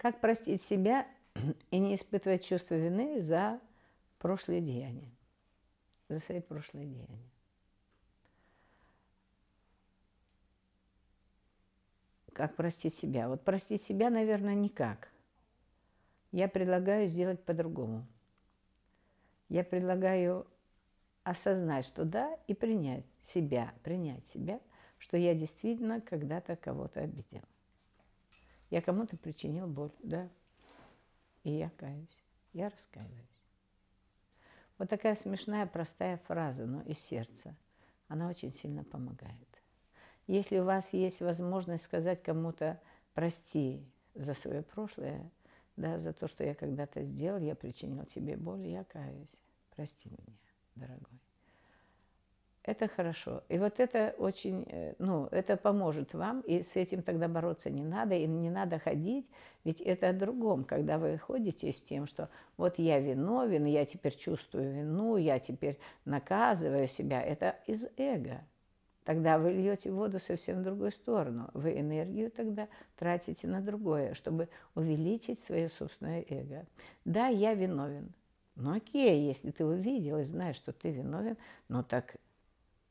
Как простить себя и не испытывать чувство вины за прошлые деяния, за свои прошлые деяния. Как простить себя? Вот простить себя, наверное, никак. Я предлагаю сделать по-другому. Я предлагаю осознать, что да, и принять себя, принять себя, что я действительно когда-то кого-то обидел. Я кому-то причинил боль, да, и я каюсь, я раскаиваюсь. Вот такая смешная, простая фраза, но из сердца. Она очень сильно помогает. Если у вас есть возможность сказать кому-то «прости за свое прошлое», да, за то, что я когда-то сделал, я причинил тебе боль, я каюсь. Прости меня, дорогой. Это хорошо. И вот это очень, э, ну, это поможет вам, и с этим тогда бороться не надо, и не надо ходить, ведь это о другом, когда вы ходите с тем, что вот я виновен, я теперь чувствую вину, я теперь наказываю себя, это из эго. Тогда вы льете воду совсем в другую сторону. Вы энергию тогда тратите на другое, чтобы увеличить свое собственное эго. Да, я виновен. Ну окей, если ты увидел и знаешь, что ты виновен, ну так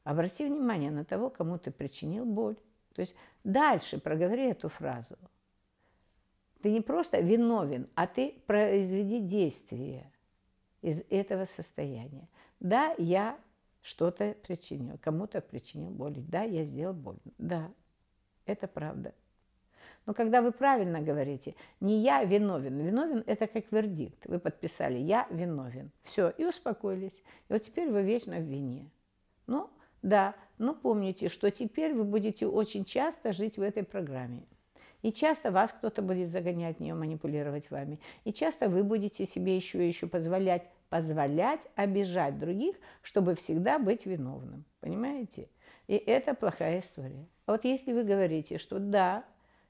Обрати внимание на того, кому ты причинил боль. То есть дальше проговори эту фразу. Ты не просто виновен, а ты произведи действие из этого состояния. Да, я что-то причинил, кому-то причинил боль. Да, я сделал боль. Да, это правда. Но когда вы правильно говорите, не я виновен, виновен – это как вердикт. Вы подписали «я виновен». Все, и успокоились. И вот теперь вы вечно в вине. Но да, но помните, что теперь вы будете очень часто жить в этой программе. И часто вас кто-то будет загонять в нее, манипулировать вами. И часто вы будете себе еще и еще позволять, позволять обижать других, чтобы всегда быть виновным. Понимаете? И это плохая история. А вот если вы говорите, что да,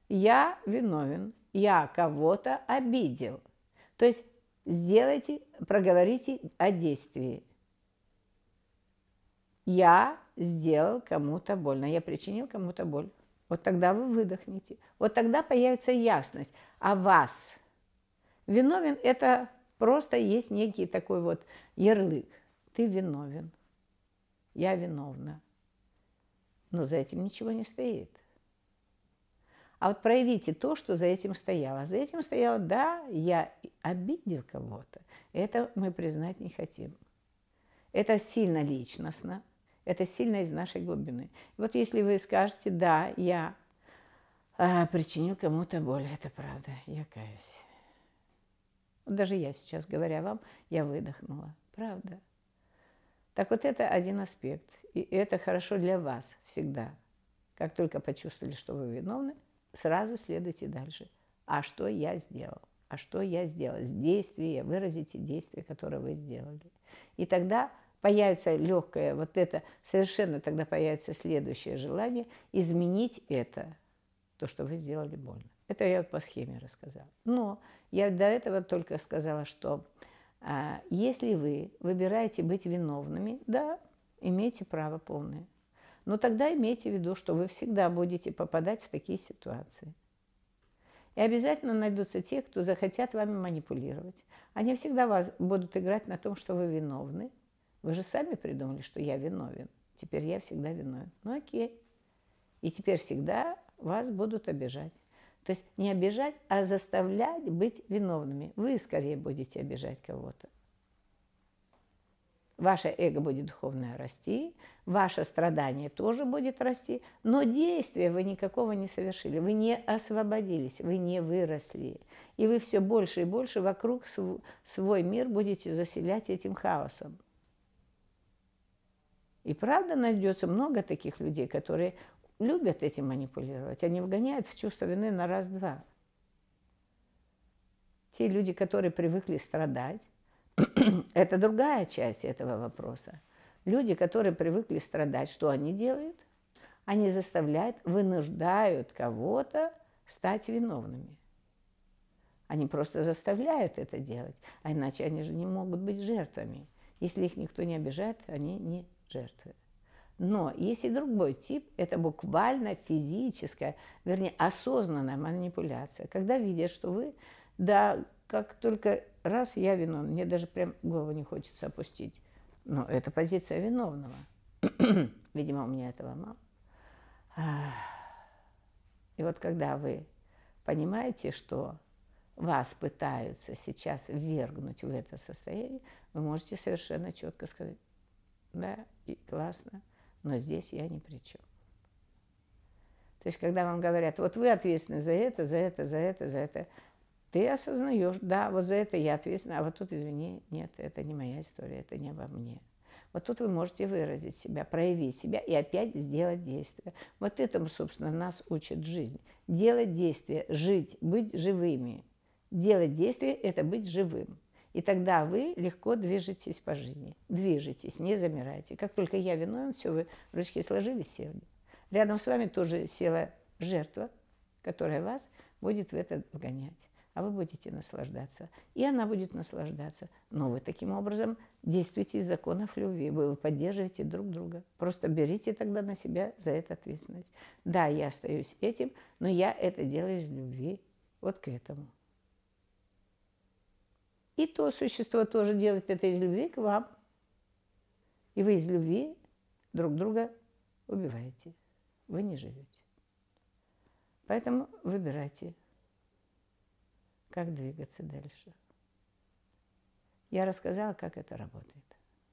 я виновен, я кого-то обидел, то есть сделайте, проговорите о действии я сделал кому-то больно, я причинил кому-то боль. Вот тогда вы выдохнете. Вот тогда появится ясность. А вас виновен – это просто есть некий такой вот ярлык. Ты виновен. Я виновна. Но за этим ничего не стоит. А вот проявите то, что за этим стояло. За этим стояло, да, я обидел кого-то. Это мы признать не хотим. Это сильно личностно. Это сильно из нашей глубины. Вот если вы скажете, да, я а, причинил кому-то боль, это правда, я каюсь. Даже я сейчас, говоря вам, я выдохнула. Правда. Так вот это один аспект. И это хорошо для вас всегда. Как только почувствовали, что вы виновны, сразу следуйте дальше. А что я сделал? А что я сделал? Действие, выразите действие, которое вы сделали. И тогда появится легкое, вот это, совершенно тогда появится следующее желание изменить это, то, что вы сделали больно. Это я вот по схеме рассказала. Но я до этого только сказала, что а, если вы выбираете быть виновными, да, имеете право полное. Но тогда имейте в виду, что вы всегда будете попадать в такие ситуации. И обязательно найдутся те, кто захотят вами манипулировать. Они всегда вас будут играть на том, что вы виновны, вы же сами придумали, что я виновен. Теперь я всегда виновен. Ну окей. И теперь всегда вас будут обижать. То есть не обижать, а заставлять быть виновными. Вы скорее будете обижать кого-то. Ваше эго будет духовное расти, ваше страдание тоже будет расти, но действия вы никакого не совершили, вы не освободились, вы не выросли. И вы все больше и больше вокруг свой мир будете заселять этим хаосом. И правда найдется много таких людей, которые любят этим манипулировать. Они вгоняют в чувство вины на раз-два. Те люди, которые привыкли страдать, это другая часть этого вопроса. Люди, которые привыкли страдать, что они делают? Они заставляют, вынуждают кого-то стать виновными. Они просто заставляют это делать, а иначе они же не могут быть жертвами. Если их никто не обижает, они не жертвы. Но есть и другой тип, это буквально физическая, вернее, осознанная манипуляция. Когда видят, что вы, да, как только раз я виновен, мне даже прям голову не хочется опустить. Но это позиция виновного. Видимо, у меня этого мало. И вот когда вы понимаете, что вас пытаются сейчас ввергнуть в это состояние, вы можете совершенно четко сказать, да, и классно, но здесь я ни при чем. То есть, когда вам говорят, вот вы ответственны за это, за это, за это, за это, ты осознаешь, да, вот за это я ответственна, а вот тут, извини, нет, это не моя история, это не обо мне. Вот тут вы можете выразить себя, проявить себя и опять сделать действие. Вот этому, собственно, нас учит жизнь. Делать действия, жить, быть живыми. Делать действие – это быть живым. И тогда вы легко движетесь по жизни. Движетесь, не замирайте. Как только я виновен, все, вы ручки сложили, сели. Рядом с вами тоже села жертва, которая вас будет в это вгонять а вы будете наслаждаться. И она будет наслаждаться. Но вы таким образом действуете из законов любви. Вы поддерживаете друг друга. Просто берите тогда на себя за это ответственность. Да, я остаюсь этим, но я это делаю из любви вот к этому. И то существо тоже делает это из любви к вам. И вы из любви друг друга убиваете. Вы не живете. Поэтому выбирайте как двигаться дальше. Я рассказала, как это работает.